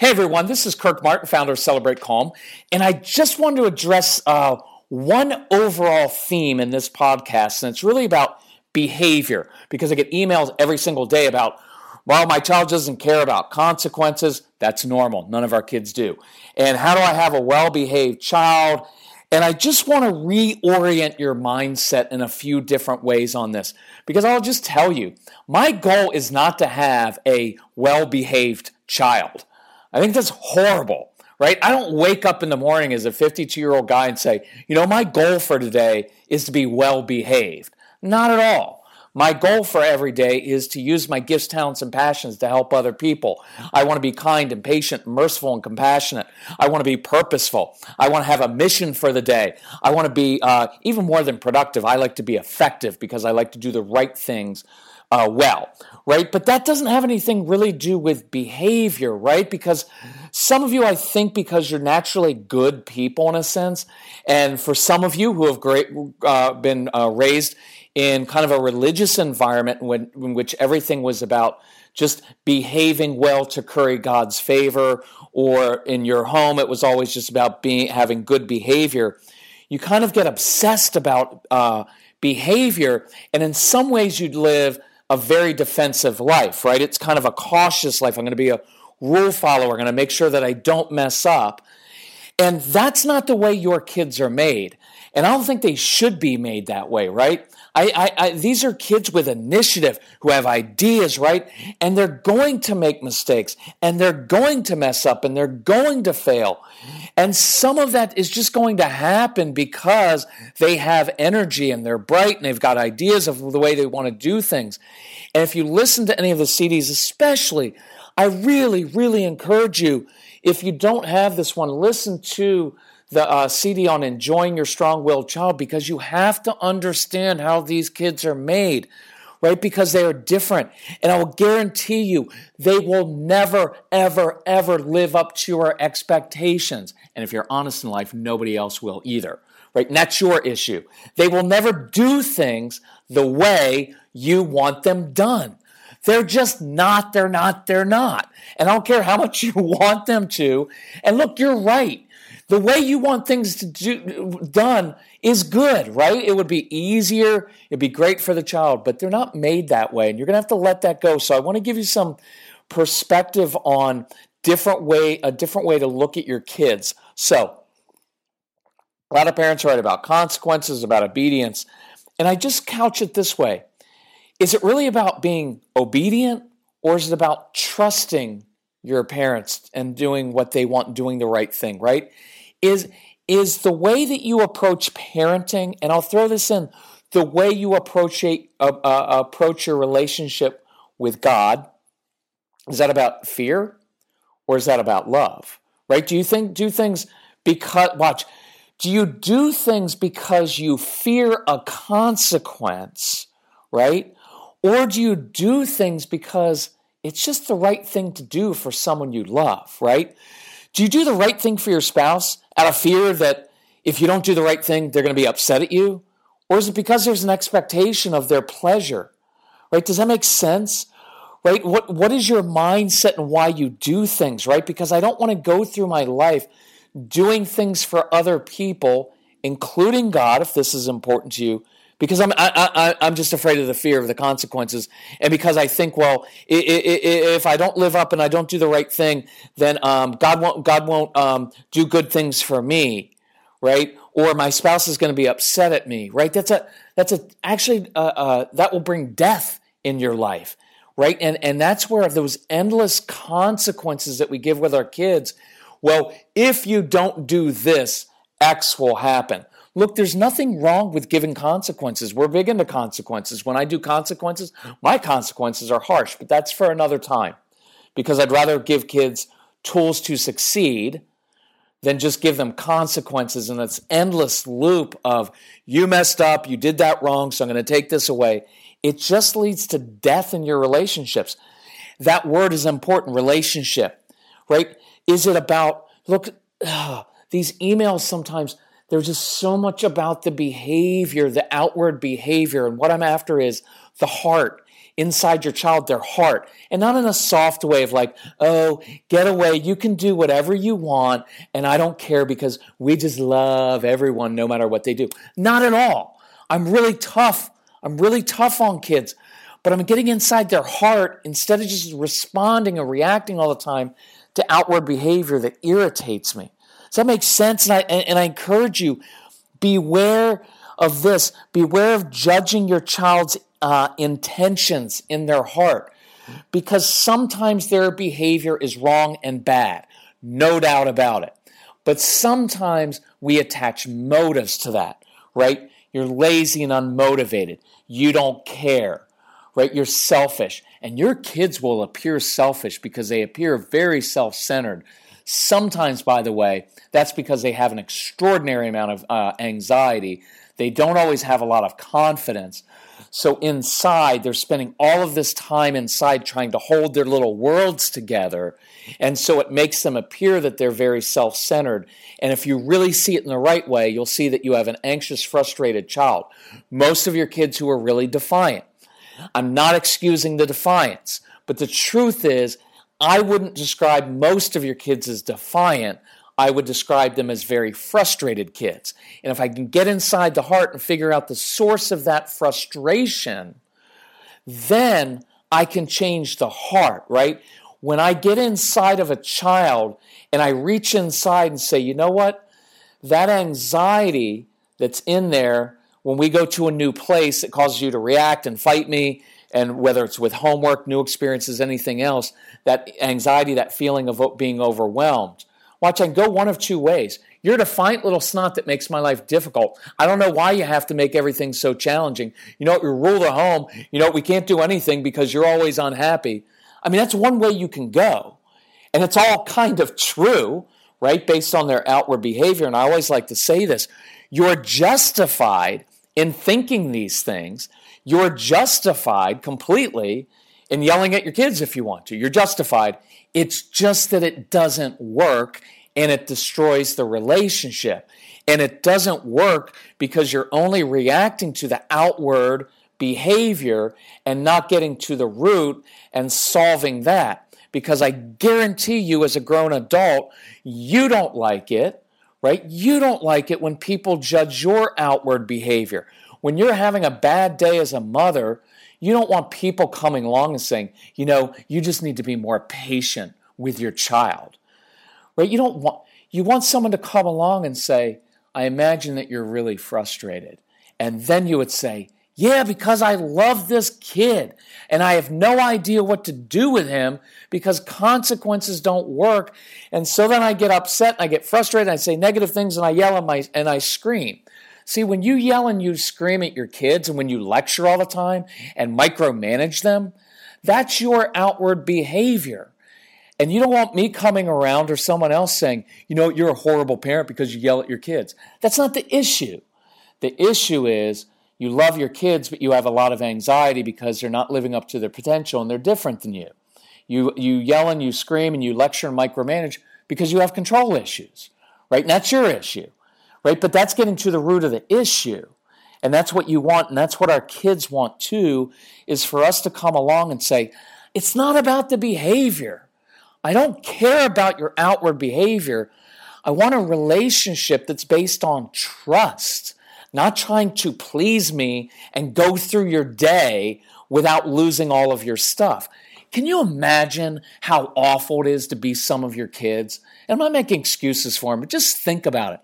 Hey everyone, this is Kirk Martin, founder of Celebrate Calm, and I just wanted to address uh, one overall theme in this podcast, and it's really about behavior because I get emails every single day about, well, my child doesn't care about consequences. That's normal. None of our kids do. And how do I have a well behaved child? And I just want to reorient your mindset in a few different ways on this because I'll just tell you my goal is not to have a well behaved child. I think that's horrible, right? I don't wake up in the morning as a 52 year old guy and say, you know, my goal for today is to be well behaved. Not at all. My goal for every day is to use my gifts, talents, and passions to help other people. I want to be kind and patient, merciful and compassionate. I want to be purposeful. I want to have a mission for the day. I want to be uh, even more than productive. I like to be effective because I like to do the right things uh, well, right? But that doesn't have anything really do with behavior, right? Because some of you, I think, because you're naturally good people in a sense, and for some of you who have great, uh, been uh, raised in kind of a religious environment when, in which everything was about just behaving well to curry God's favor, or in your home it was always just about being having good behavior. You kind of get obsessed about uh, behavior, and in some ways you'd live a very defensive life, right? It's kind of a cautious life. I'm going to be a rule follower. I'm going to make sure that I don't mess up. And that's not the way your kids are made. And I don't think they should be made that way, right? I, I, I, these are kids with initiative who have ideas, right? And they're going to make mistakes and they're going to mess up and they're going to fail. And some of that is just going to happen because they have energy and they're bright and they've got ideas of the way they want to do things. And if you listen to any of the CDs, especially, I really, really encourage you, if you don't have this one, listen to the uh, CD on enjoying your strong willed child because you have to understand how these kids are made, right? Because they are different. And I will guarantee you, they will never, ever, ever live up to your expectations. And if you're honest in life, nobody else will either, right? And that's your issue. They will never do things the way you want them done. They're just not, they're not, they're not. And I don't care how much you want them to. And look, you're right the way you want things to do done is good, right? It would be easier, it'd be great for the child, but they're not made that way, and you're going to have to let that go. So I want to give you some perspective on different way a different way to look at your kids. So a lot of parents write about consequences, about obedience, and I just couch it this way. Is it really about being obedient or is it about trusting your parents and doing what they want, doing the right thing, right? Is is the way that you approach parenting, and I'll throw this in, the way you approach a, uh, uh, approach your relationship with God, is that about fear or is that about love? Right? Do you think do things because watch, do you do things because you fear a consequence, right? Or do you do things because it's just the right thing to do for someone you love, right? Do you do the right thing for your spouse out of fear that if you don't do the right thing, they're going to be upset at you? Or is it because there's an expectation of their pleasure? Right? Does that make sense? Right? What what is your mindset and why you do things, right? Because I don't want to go through my life doing things for other people, including God, if this is important to you, because I'm I, I, I'm just afraid of the fear of the consequences, and because I think, well, if I don't live up and I don't do the right thing, then um, God won't God won't um, do good things for me, right? Or my spouse is going to be upset at me, right? That's a that's a actually uh, uh, that will bring death in your life, right? And and that's where those endless consequences that we give with our kids. Well, if you don't do this, X will happen. Look, there's nothing wrong with giving consequences. We're big into consequences. When I do consequences, my consequences are harsh, but that's for another time because I'd rather give kids tools to succeed than just give them consequences in this endless loop of you messed up, you did that wrong, so I'm going to take this away. It just leads to death in your relationships. That word is important relationship, right? Is it about, look, ugh, these emails sometimes there's just so much about the behavior, the outward behavior. And what I'm after is the heart. inside your child their heart and not in a soft way of like, oh, get away. You can do whatever you want. And I don't care because we just love everyone no matter what they do. Not at all. I'm really tough. I'm really tough on kids, but I'm getting inside their heart instead of just responding or reacting all the time to outward behavior that irritates me. Does that make sense? And I, and I encourage you, beware of this. Beware of judging your child's uh, intentions in their heart because sometimes their behavior is wrong and bad, no doubt about it. But sometimes we attach motives to that, right? You're lazy and unmotivated. You don't care, right? You're selfish. And your kids will appear selfish because they appear very self centered. Sometimes, by the way, that's because they have an extraordinary amount of uh, anxiety. They don't always have a lot of confidence. So inside, they're spending all of this time inside trying to hold their little worlds together. And so it makes them appear that they're very self centered. And if you really see it in the right way, you'll see that you have an anxious, frustrated child. Most of your kids who are really defiant. I'm not excusing the defiance, but the truth is, I wouldn't describe most of your kids as defiant. I would describe them as very frustrated kids. And if I can get inside the heart and figure out the source of that frustration, then I can change the heart, right? When I get inside of a child and I reach inside and say, you know what? That anxiety that's in there when we go to a new place, it causes you to react and fight me. And whether it's with homework, new experiences, anything else, that anxiety, that feeling of being overwhelmed Watch, I can go one of two ways. You're a defiant little snot that makes my life difficult. I don't know why you have to make everything so challenging. You know? you rule the home. You know, we can't do anything because you're always unhappy. I mean, that's one way you can go. And it's all kind of true, right? Based on their outward behavior. And I always like to say this you're justified in thinking these things. You're justified completely in yelling at your kids if you want to. You're justified. It's just that it doesn't work and it destroys the relationship. And it doesn't work because you're only reacting to the outward behavior and not getting to the root and solving that. Because I guarantee you, as a grown adult, you don't like it, right? You don't like it when people judge your outward behavior. When you're having a bad day as a mother, you don't want people coming along and saying, you know, you just need to be more patient with your child. Right? You don't want you want someone to come along and say, I imagine that you're really frustrated. And then you would say, yeah, because I love this kid and I have no idea what to do with him because consequences don't work. And so then I get upset and I get frustrated and I say negative things and I yell and, my, and I scream. See, when you yell and you scream at your kids and when you lecture all the time and micromanage them, that's your outward behavior. And you don't want me coming around or someone else saying, you know, you're a horrible parent because you yell at your kids. That's not the issue. The issue is you love your kids, but you have a lot of anxiety because they're not living up to their potential and they're different than you. You, you yell and you scream and you lecture and micromanage because you have control issues, right? And that's your issue right? But that's getting to the root of the issue. And that's what you want, and that's what our kids want too, is for us to come along and say, it's not about the behavior. I don't care about your outward behavior. I want a relationship that's based on trust, not trying to please me and go through your day without losing all of your stuff. Can you imagine how awful it is to be some of your kids? And I'm not making excuses for them, but just think about it.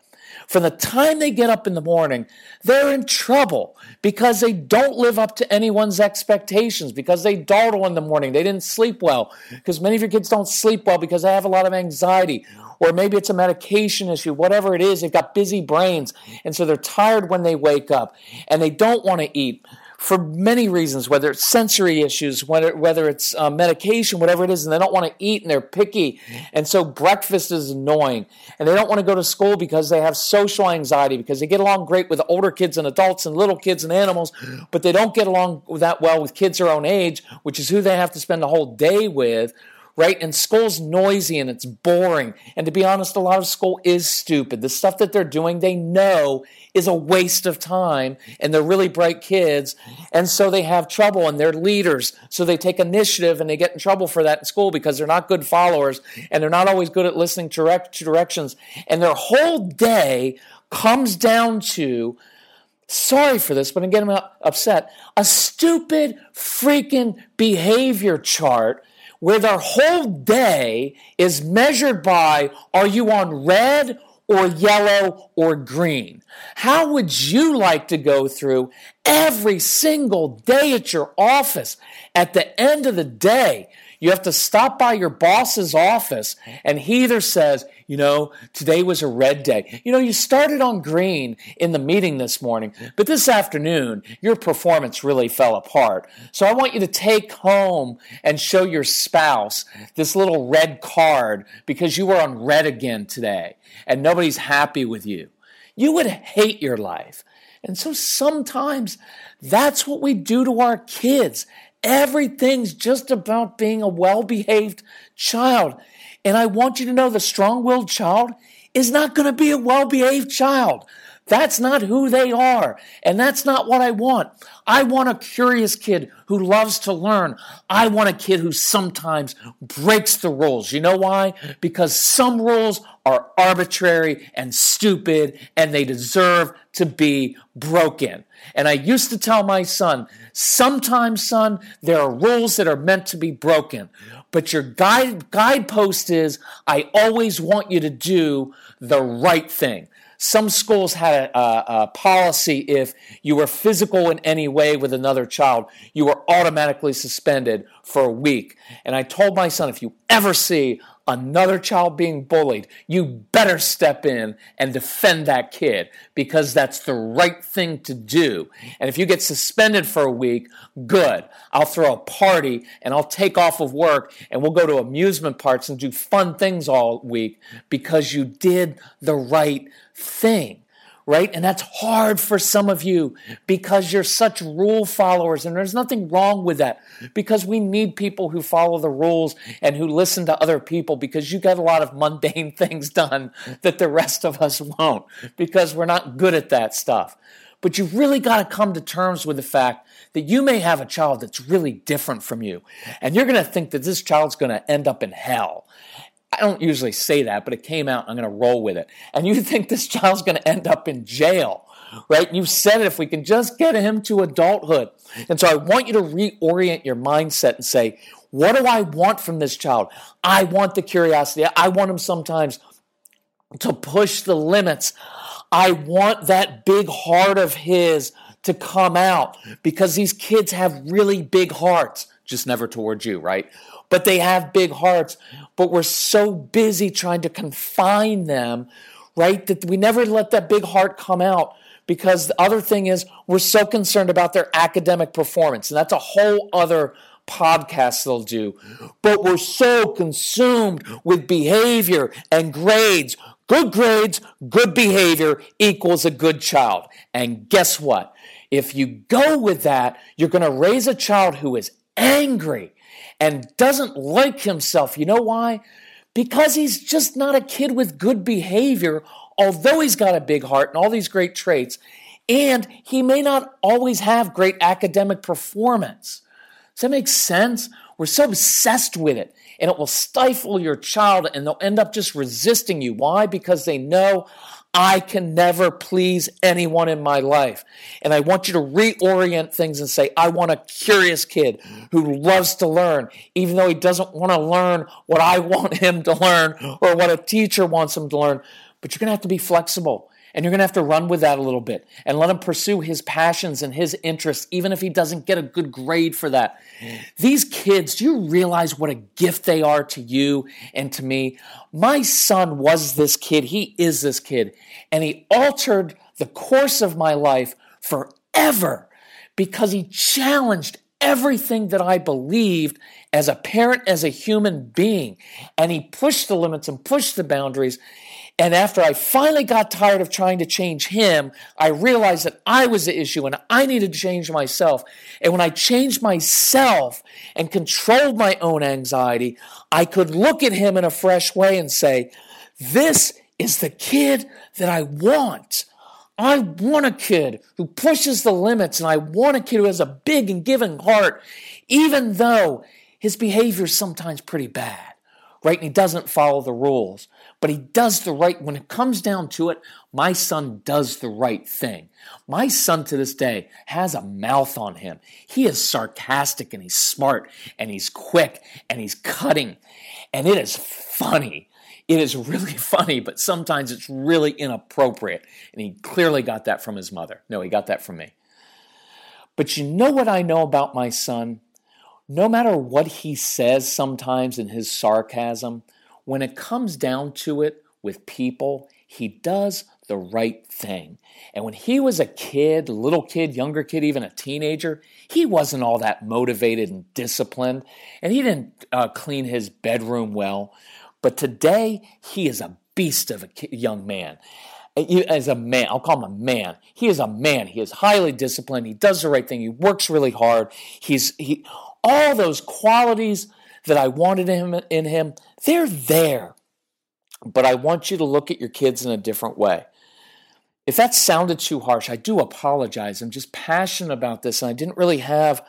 From the time they get up in the morning, they're in trouble because they don't live up to anyone's expectations, because they dawdle in the morning, they didn't sleep well, because many of your kids don't sleep well because they have a lot of anxiety, or maybe it's a medication issue, whatever it is, they've got busy brains, and so they're tired when they wake up, and they don't want to eat for many reasons, whether it's sensory issues, whether, whether it's uh, medication, whatever it is, and they don't want to eat and they're picky. And so breakfast is annoying. And they don't want to go to school because they have social anxiety, because they get along great with older kids and adults and little kids and animals, but they don't get along that well with kids their own age, which is who they have to spend the whole day with right? And school's noisy and it's boring. And to be honest, a lot of school is stupid. The stuff that they're doing, they know is a waste of time and they're really bright kids. And so they have trouble and they're leaders. So they take initiative and they get in trouble for that in school because they're not good followers and they're not always good at listening to direct, directions. And their whole day comes down to sorry for this, but I'm getting upset. A stupid freaking behavior chart where their whole day is measured by are you on red or yellow or green? How would you like to go through every single day at your office at the end of the day? You have to stop by your boss's office and he either says, you know, today was a red day. You know, you started on green in the meeting this morning, but this afternoon, your performance really fell apart. So I want you to take home and show your spouse this little red card because you were on red again today and nobody's happy with you. You would hate your life. And so sometimes that's what we do to our kids. Everything's just about being a well behaved child. And I want you to know the strong willed child is not going to be a well behaved child. That's not who they are. And that's not what I want. I want a curious kid who loves to learn. I want a kid who sometimes breaks the rules. You know why? Because some rules are arbitrary and stupid and they deserve to be broken. And I used to tell my son, sometimes, son, there are rules that are meant to be broken. But your guide, guidepost is, I always want you to do the right thing. Some schools had a, a, a, policy if you were physical in any way with another child, you were automatically suspended for a week. And I told my son, if you ever see another child being bullied, you better step in and defend that kid because that's the right thing to do. And if you get suspended for a week, good. I'll throw a party and I'll take off of work and we'll go to amusement parks and do fun things all week because you did the right thing right? And that's hard for some of you because you're such rule followers, and there's nothing wrong with that because we need people who follow the rules and who listen to other people because you get a lot of mundane things done that the rest of us won't because we're not good at that stuff. But you've really got to come to terms with the fact that you may have a child that's really different from you. And you're going to think that this child's going to end up in hell. I don't usually say that, but it came out. I'm going to roll with it. And you think this child's going to end up in jail, right? You said it if we can just get him to adulthood. And so I want you to reorient your mindset and say, what do I want from this child? I want the curiosity. I want him sometimes to push the limits. I want that big heart of his to come out because these kids have really big hearts, just never towards you, right? But they have big hearts. But we're so busy trying to confine them, right, that we never let that big heart come out. Because the other thing is, we're so concerned about their academic performance. And that's a whole other podcast they'll do. But we're so consumed with behavior and grades. Good grades, good behavior equals a good child. And guess what? If you go with that, you're going to raise a child who is angry and doesn't like himself. You know why? Because he's just not a kid with good behavior, although he's got a big heart and all these great traits. And he may not always have great academic performance. Does that make sense? We're so obsessed with it, and it will stifle your child, and they'll end up just resisting you. Why? Because they know I can never please anyone in my life. And I want you to reorient things and say, I want a curious kid who loves to learn, even though he doesn't want to learn what I want him to learn or what a teacher wants him to learn. But you're going to have to be flexible. And you're going to have to run with that a little bit and let him pursue his passions and his interests, even if he doesn't get a good grade for that. These kids, do you realize what a gift they are to you and to me? My son was this kid. He is this kid. And he altered the course of my life forever because he challenged everything that I believed as a parent, as a human being. And he pushed the limits and pushed the boundaries. And after I finally got tired of trying to change him, I realized that I was the issue and I needed to change myself. And when I changed myself and controlled my own anxiety, I could look at him in a fresh way and say, This is the kid that I want. I want a kid who pushes the limits, and I want a kid who has a big and giving heart, even though his behavior is sometimes pretty bad, right? And he doesn't follow the rules, but he does the right. When it comes down to it, my son does the right thing. My son to this day has a mouth on him. He is sarcastic and he's smart and he's quick and he's cutting, and it is funny it is really funny, but sometimes it's really inappropriate. And he clearly got that from his mother. No, he got that from me. But you know what I know about my son? No matter what he says sometimes in his sarcasm, when it comes down to it with people, he does the right thing. And when he was a kid, little kid, younger kid, even a teenager, he wasn't all that motivated and disciplined, and he didn't uh, clean his bedroom well. But today, he is a beast of a young man. As a man, I'll call him a man. He is a man. He is highly disciplined. He does the right thing. He works really hard. He's he, all those qualities that I wanted him in him. They're there. But I want you to look at your kids in a different way. If that sounded too harsh, I do apologize. I'm just passionate about this, and I didn't really have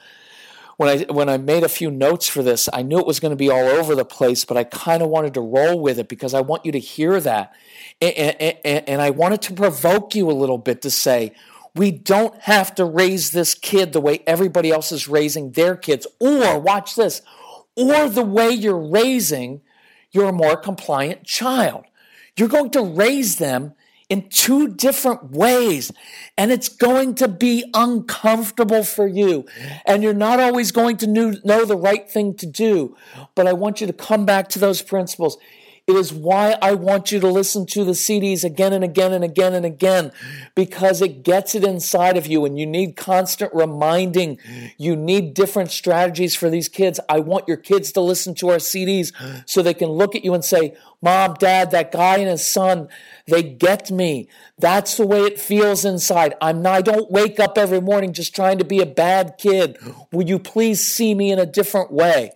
when I when I made a few notes for this, I knew it was going to be all over the place, but I kind of wanted to roll with it because I want you to hear that, and, and, and I wanted to provoke you a little bit to say, we don't have to raise this kid the way everybody else is raising their kids, or watch this, or the way you're raising your more compliant child. You're going to raise them in two different ways. And it's going to be uncomfortable for you. And you're not always going to know the right thing to do. But I want you to come back to those principles. It is why I want you to listen to the CDs again and again and again and again because it gets it inside of you and you need constant reminding. You need different strategies for these kids. I want your kids to listen to our CDs so they can look at you and say, Mom, Dad, that guy and his son, they get me. That's the way it feels inside. I'm not, I don't wake up every morning just trying to be a bad kid. Will you please see me in a different way?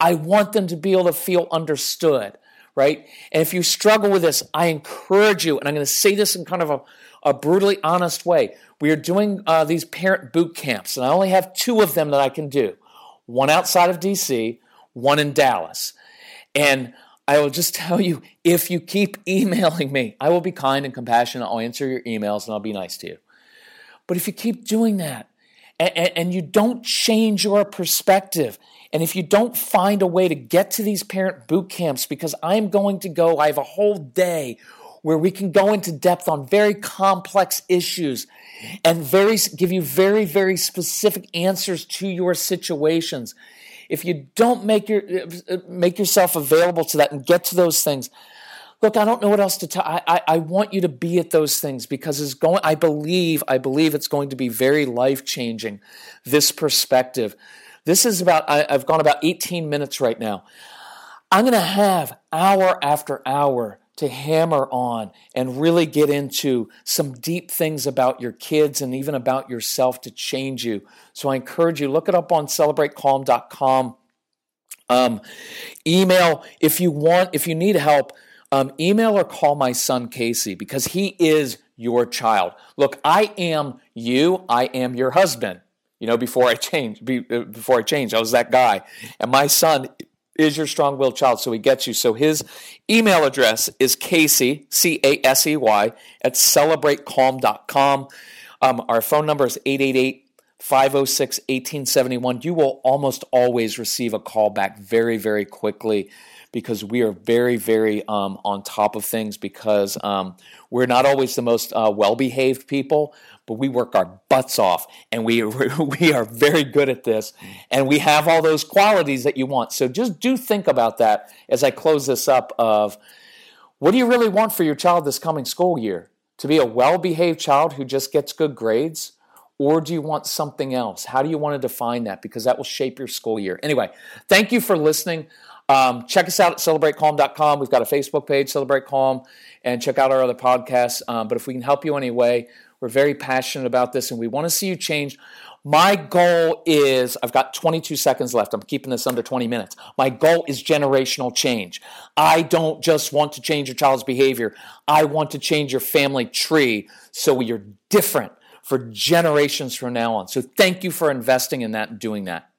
I want them to be able to feel understood right? And if you struggle with this, I encourage you, and I'm going to say this in kind of a, a brutally honest way. We are doing uh, these parent boot camps, and I only have two of them that I can do one outside of DC, one in Dallas. And I will just tell you if you keep emailing me, I will be kind and compassionate. I'll answer your emails and I'll be nice to you. But if you keep doing that and, and you don't change your perspective. And if you don't find a way to get to these parent boot camps, because I'm going to go, I have a whole day where we can go into depth on very complex issues and very give you very very specific answers to your situations. If you don't make your make yourself available to that and get to those things look i don't know what else to tell I, I, I want you to be at those things because it's going i believe i believe it's going to be very life changing this perspective this is about, I, I've gone about 18 minutes right now. I'm going to have hour after hour to hammer on and really get into some deep things about your kids and even about yourself to change you. So I encourage you, look it up on celebratecalm.com. Um, email if you want, if you need help, um, email or call my son Casey because he is your child. Look, I am you, I am your husband. You know, before I changed, uh, before I changed, I was that guy. And my son is your strong-willed child, so he gets you. So his email address is Casey, C-A-S-E-Y, at celebratecalm.com. Um, our phone number is 888 506 1871. You will almost always receive a call back very, very quickly because we are very, very um, on top of things because um, we're not always the most uh, well behaved people, but we work our butts off and we, we are very good at this and we have all those qualities that you want. So just do think about that as I close this up of what do you really want for your child this coming school year? To be a well behaved child who just gets good grades? Or do you want something else? How do you want to define that? Because that will shape your school year. Anyway, thank you for listening. Um, check us out at celebratecalm.com. We've got a Facebook page, Celebrate Calm, and check out our other podcasts. Um, but if we can help you anyway, we're very passionate about this and we want to see you change. My goal is I've got 22 seconds left. I'm keeping this under 20 minutes. My goal is generational change. I don't just want to change your child's behavior, I want to change your family tree so you're different for generations from now on. So thank you for investing in that and doing that.